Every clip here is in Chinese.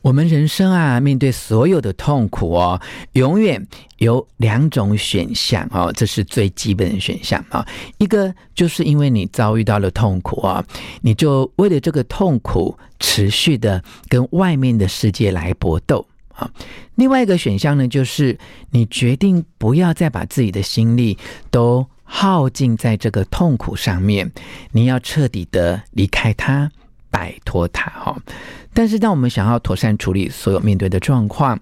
我们人生啊，面对所有的痛苦哦，永远有两种选项哦，这是最基本的选项啊。一个就是因为你遭遇到了痛苦啊，你就为了这个痛苦持续的跟外面的世界来搏斗啊。另外一个选项呢，就是你决定不要再把自己的心力都耗尽在这个痛苦上面，你要彻底的离开它。摆脱它哈，但是当我们想要妥善处理所有面对的状况，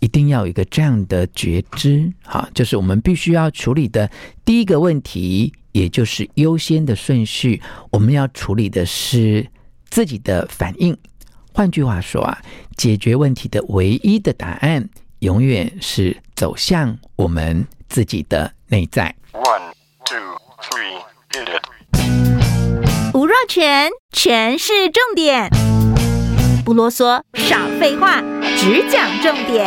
一定要有一个这样的觉知哈，就是我们必须要处理的第一个问题，也就是优先的顺序，我们要处理的是自己的反应。换句话说啊，解决问题的唯一的答案，永远是走向我们自己的内在。全全是，重点，不啰嗦，少废话，只讲重点。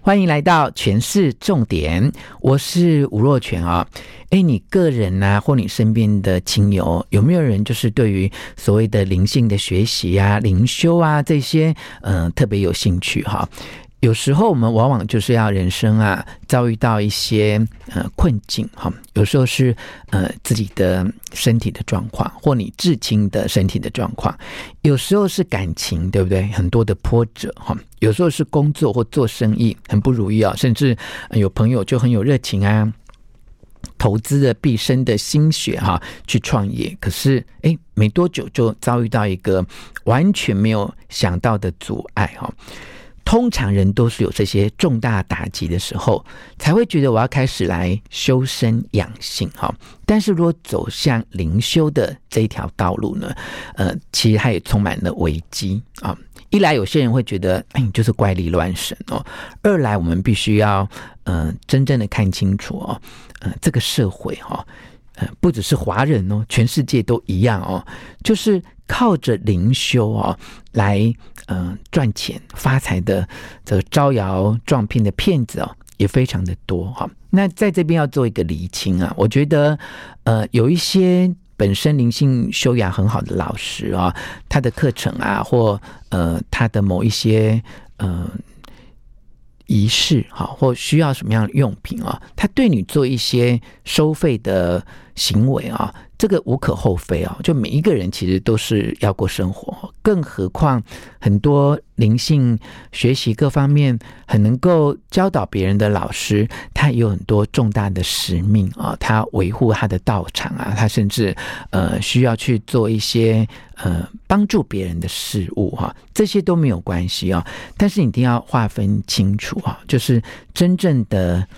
欢迎来到权式重点，我是吴若权啊。哎，你个人啊，或你身边的亲友，有没有人就是对于所谓的灵性的学习啊、灵修啊这些，嗯、特别有兴趣哈？有时候我们往往就是要人生啊遭遇到一些呃困境哈，有时候是呃自己的身体的状况，或你至亲的身体的状况，有时候是感情，对不对？很多的波折哈，有时候是工作或做生意很不如意啊，甚至有朋友就很有热情啊，投资了毕生的心血哈去创业，可是诶没多久就遭遇到一个完全没有想到的阻碍哈。通常人都是有这些重大打击的时候，才会觉得我要开始来修身养性哈。但是如果走向灵修的这一条道路呢，呃，其实它也充满了危机啊。一来有些人会觉得，哎，你就是怪力乱神哦；二来我们必须要，呃，真正的看清楚哦，呃，这个社会哈，呃，不只是华人哦，全世界都一样哦，就是。靠着灵修啊，来嗯、呃、赚钱发财的这个招摇撞骗的骗子哦，也非常的多哈。那在这边要做一个厘清啊，我觉得呃有一些本身灵性修养很好的老师啊，他的课程啊，或呃他的某一些呃仪式哈，或需要什么样的用品啊，他对你做一些收费的行为啊。这个无可厚非啊，就每一个人其实都是要过生活，更何况很多灵性学习各方面很能够教导别人的老师，他也有很多重大的使命啊，他维护他的道场啊，他甚至呃需要去做一些呃帮助别人的事物哈，这些都没有关系啊，但是你一定要划分清楚啊，就是真正的。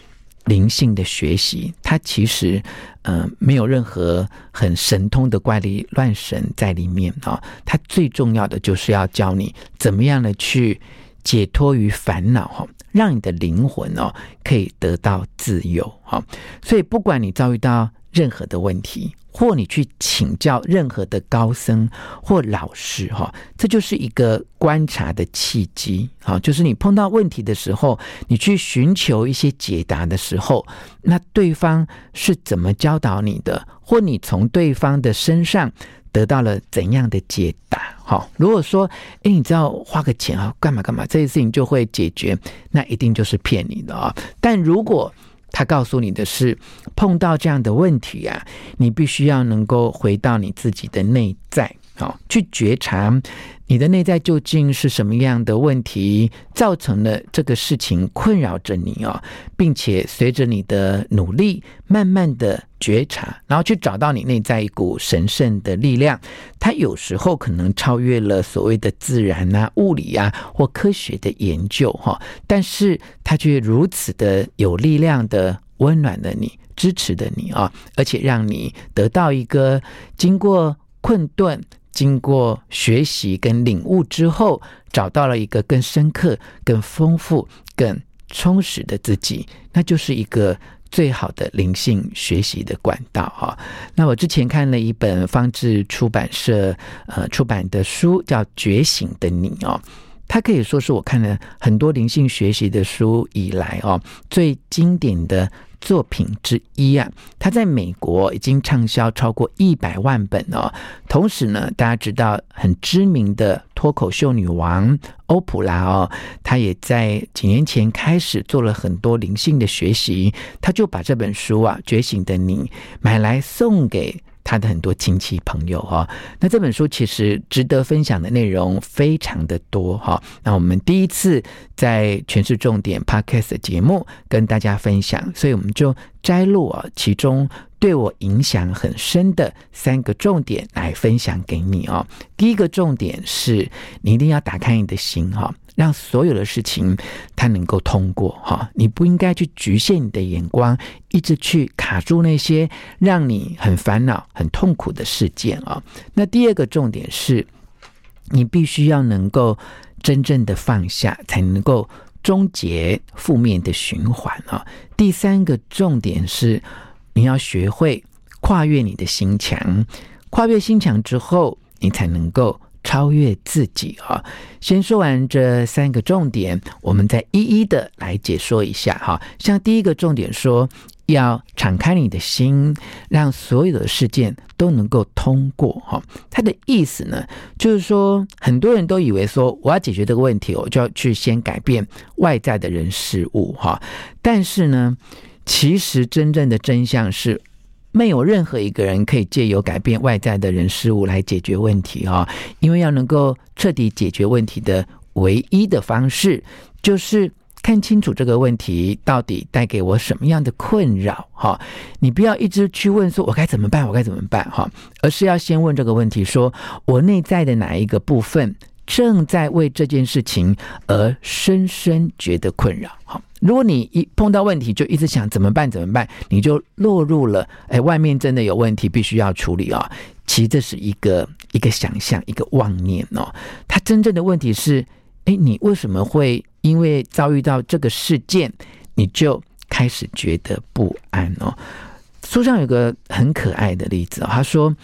灵性的学习，它其实呃没有任何很神通的怪力乱神在里面啊、哦。它最重要的就是要教你怎么样的去解脱于烦恼哈，让你的灵魂哦可以得到自由哈、哦。所以不管你遭遇到任何的问题。或你去请教任何的高僧或老师，哈，这就是一个观察的契机，哈，就是你碰到问题的时候，你去寻求一些解答的时候，那对方是怎么教导你的，或你从对方的身上得到了怎样的解答，哈，如果说，哎，你知道花个钱啊，干嘛干嘛，这些事情就会解决，那一定就是骗你的啊，但如果他告诉你的是，碰到这样的问题啊，你必须要能够回到你自己的内在，好，去觉察你的内在究竟是什么样的问题造成了这个事情困扰着你哦，并且随着你的努力，慢慢的觉察，然后去找到你内在一股神圣的力量，它有时候可能超越了所谓的自然啊、物理啊或科学的研究哈，但是它却如此的有力量的温暖了你、支持的你啊，而且让你得到一个经过困顿、经过学习跟领悟之后，找到了一个更深刻、更丰富、更充实的自己，那就是一个。最好的灵性学习的管道哈，那我之前看了一本方志出版社呃出版的书，叫《觉醒的你》哦。它可以说是我看了很多灵性学习的书以来哦，最经典的作品之一啊。它在美国已经畅销超过一百万本哦。同时呢，大家知道很知名的脱口秀女王欧普拉哦，她也在几年前开始做了很多灵性的学习，她就把这本书啊《觉醒的你》买来送给。他的很多亲戚朋友哈，那这本书其实值得分享的内容非常的多哈。那我们第一次在权式重点 Podcast 节目跟大家分享，所以我们就摘录啊其中对我影响很深的三个重点来分享给你哦。第一个重点是你一定要打开你的心哈。让所有的事情它能够通过哈，你不应该去局限你的眼光，一直去卡住那些让你很烦恼、很痛苦的事件啊。那第二个重点是，你必须要能够真正的放下，才能够终结负面的循环啊。第三个重点是，你要学会跨越你的心墙，跨越心墙之后，你才能够。超越自己啊！先说完这三个重点，我们再一一的来解说一下哈。像第一个重点说，要敞开你的心，让所有的事件都能够通过哈。它的意思呢，就是说很多人都以为说，我要解决这个问题，我就要去先改变外在的人事物哈。但是呢，其实真正的真相是。没有任何一个人可以借由改变外在的人事物来解决问题啊！因为要能够彻底解决问题的唯一的方式，就是看清楚这个问题到底带给我什么样的困扰哈！你不要一直去问说“我该怎么办？我该怎么办？”哈，而是要先问这个问题：说我内在的哪一个部分正在为这件事情而深深觉得困扰？哈。如果你一碰到问题就一直想怎么办怎么办，你就落入了哎，外面真的有问题必须要处理啊、哦。其实这是一个一个想象，一个妄念哦。它真正的问题是，哎，你为什么会因为遭遇到这个事件，你就开始觉得不安哦？书上有个很可爱的例子哦，他说，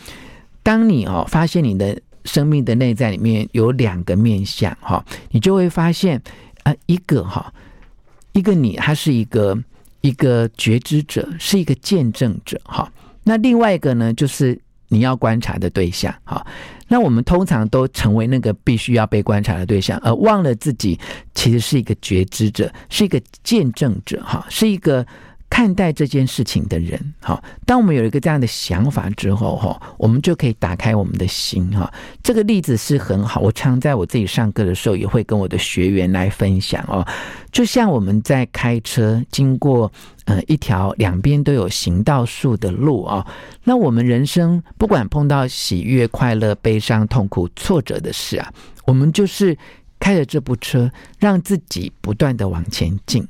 当你哦发现你的生命的内在里面有两个面向哈，你就会发现啊，一个哈。一个你，他是一个一个觉知者，是一个见证者，哈。那另外一个呢，就是你要观察的对象，哈。那我们通常都成为那个必须要被观察的对象，而忘了自己其实是一个觉知者，是一个见证者，哈，是一个。看待这件事情的人，哈，当我们有一个这样的想法之后，哈，我们就可以打开我们的心，哈。这个例子是很好，我常在我自己上课的时候也会跟我的学员来分享哦。就像我们在开车经过呃一条两边都有行道树的路啊，那我们人生不管碰到喜悦、快乐、悲伤、痛苦、挫折的事啊，我们就是开着这部车，让自己不断的往前进。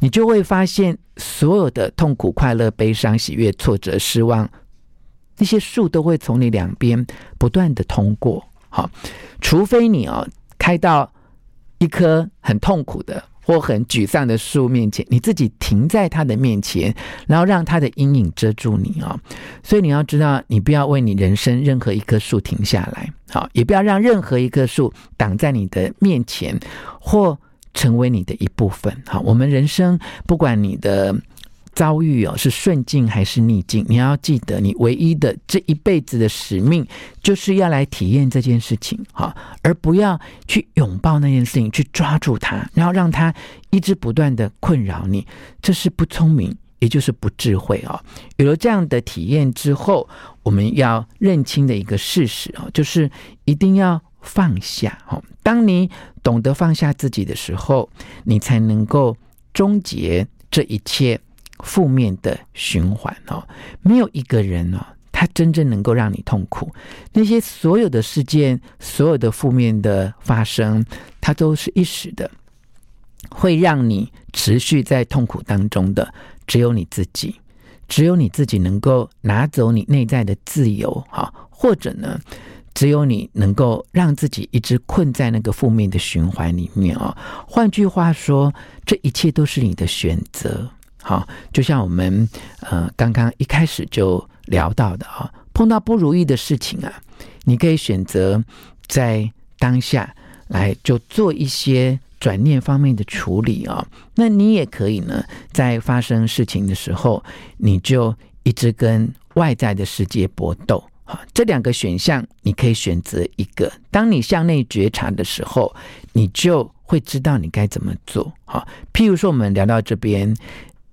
你就会发现，所有的痛苦、快乐、悲伤、喜悦、挫折、失望，那些树都会从你两边不断的通过。好，除非你哦开到一棵很痛苦的或很沮丧的树面前，你自己停在它的面前，然后让它的阴影遮住你啊。所以你要知道，你不要为你人生任何一棵树停下来，好，也不要让任何一棵树挡在你的面前或。成为你的一部分。好，我们人生不管你的遭遇哦是顺境还是逆境，你要记得，你唯一的这一辈子的使命就是要来体验这件事情，哈，而不要去拥抱那件事情，去抓住它，然后让它一直不断的困扰你，这是不聪明，也就是不智慧哦。有了这样的体验之后，我们要认清的一个事实哦，就是一定要。放下哦，当你懂得放下自己的时候，你才能够终结这一切负面的循环哦。没有一个人哦，他真正能够让你痛苦。那些所有的事件，所有的负面的发生，它都是一时的，会让你持续在痛苦当中的，只有你自己，只有你自己能够拿走你内在的自由哈，或者呢？只有你能够让自己一直困在那个负面的循环里面哦。换句话说，这一切都是你的选择。好，就像我们呃刚刚一开始就聊到的啊，碰到不如意的事情啊，你可以选择在当下来就做一些转念方面的处理啊、哦。那你也可以呢，在发生事情的时候，你就一直跟外在的世界搏斗。好，这两个选项你可以选择一个。当你向内觉察的时候，你就会知道你该怎么做。好，譬如说，我们聊到这边，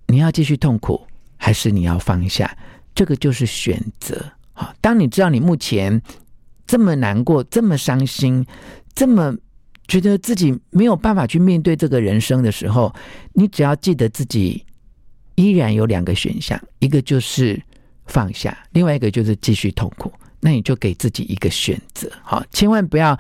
你要继续痛苦，还是你要放下？这个就是选择。好，当你知道你目前这么难过、这么伤心、这么觉得自己没有办法去面对这个人生的时候，你只要记得自己依然有两个选项，一个就是。放下，另外一个就是继续痛苦，那你就给自己一个选择，好，千万不要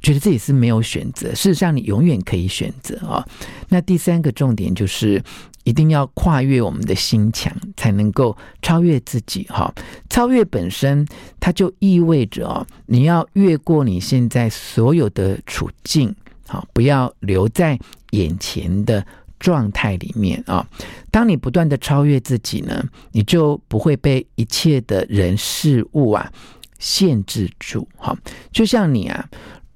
觉得自己是没有选择，事实上你永远可以选择啊。那第三个重点就是一定要跨越我们的心墙，才能够超越自己哈。超越本身，它就意味着哦，你要越过你现在所有的处境，好，不要留在眼前的。状态里面啊，当你不断的超越自己呢，你就不会被一切的人事物啊限制住。哈，就像你啊，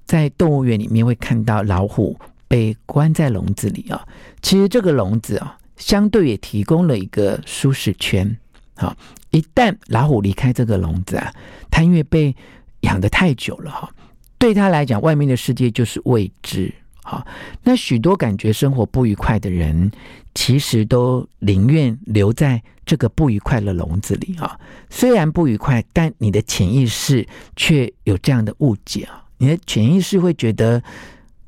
在动物园里面会看到老虎被关在笼子里啊，其实这个笼子啊，相对也提供了一个舒适圈。好，一旦老虎离开这个笼子啊，它因为被养的太久了哈，对它来讲，外面的世界就是未知。好，那许多感觉生活不愉快的人，其实都宁愿留在这个不愉快的笼子里啊。虽然不愉快，但你的潜意识却有这样的误解啊。你的潜意识会觉得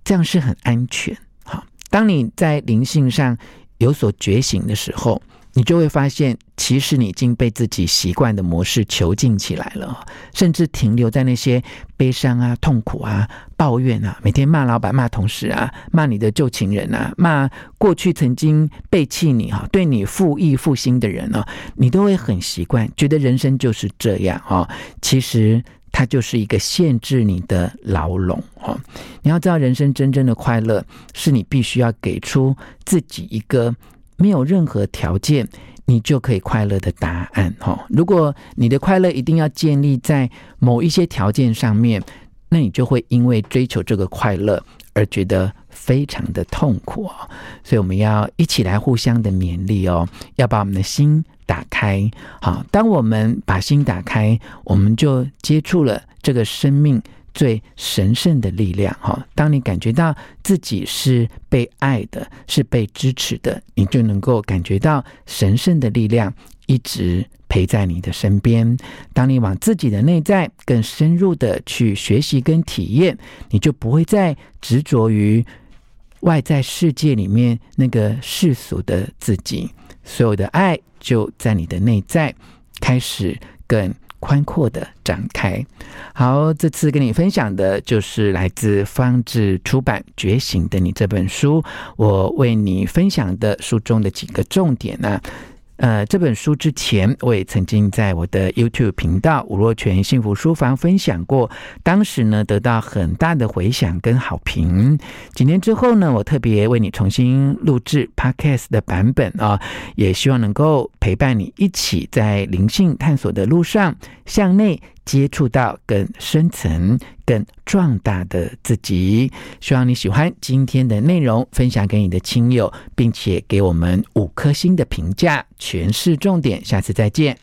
这样是很安全。好，当你在灵性上有所觉醒的时候。你就会发现，其实你已经被自己习惯的模式囚禁起来了，甚至停留在那些悲伤啊、痛苦啊、抱怨啊，每天骂老板、骂同事啊、骂你的旧情人啊、骂过去曾经背弃你哈、对你负义负心的人啊，你都会很习惯，觉得人生就是这样啊。其实它就是一个限制你的牢笼哈。你要知道，人生真正的快乐，是你必须要给出自己一个。没有任何条件，你就可以快乐的答案哈。如果你的快乐一定要建立在某一些条件上面，那你就会因为追求这个快乐而觉得非常的痛苦哦。所以我们要一起来互相的勉励哦，要把我们的心打开。好，当我们把心打开，我们就接触了这个生命。最神圣的力量，哈！当你感觉到自己是被爱的，是被支持的，你就能够感觉到神圣的力量一直陪在你的身边。当你往自己的内在更深入的去学习跟体验，你就不会再执着于外在世界里面那个世俗的自己。所有的爱就在你的内在开始更。宽阔的展开。好，这次跟你分享的就是来自方志出版《觉醒的你》这本书，我为你分享的书中的几个重点呢、呃，这本书之前我也曾经在我的 YouTube 频道吴若权幸福书房分享过，当时呢得到很大的回响跟好评。几年之后呢，我特别为你重新录制 Podcast 的版本啊，也希望能够陪伴你一起在灵性探索的路上向内。接触到更深层、更壮大的自己，希望你喜欢今天的内容，分享给你的亲友，并且给我们五颗星的评价。全是重点，下次再见。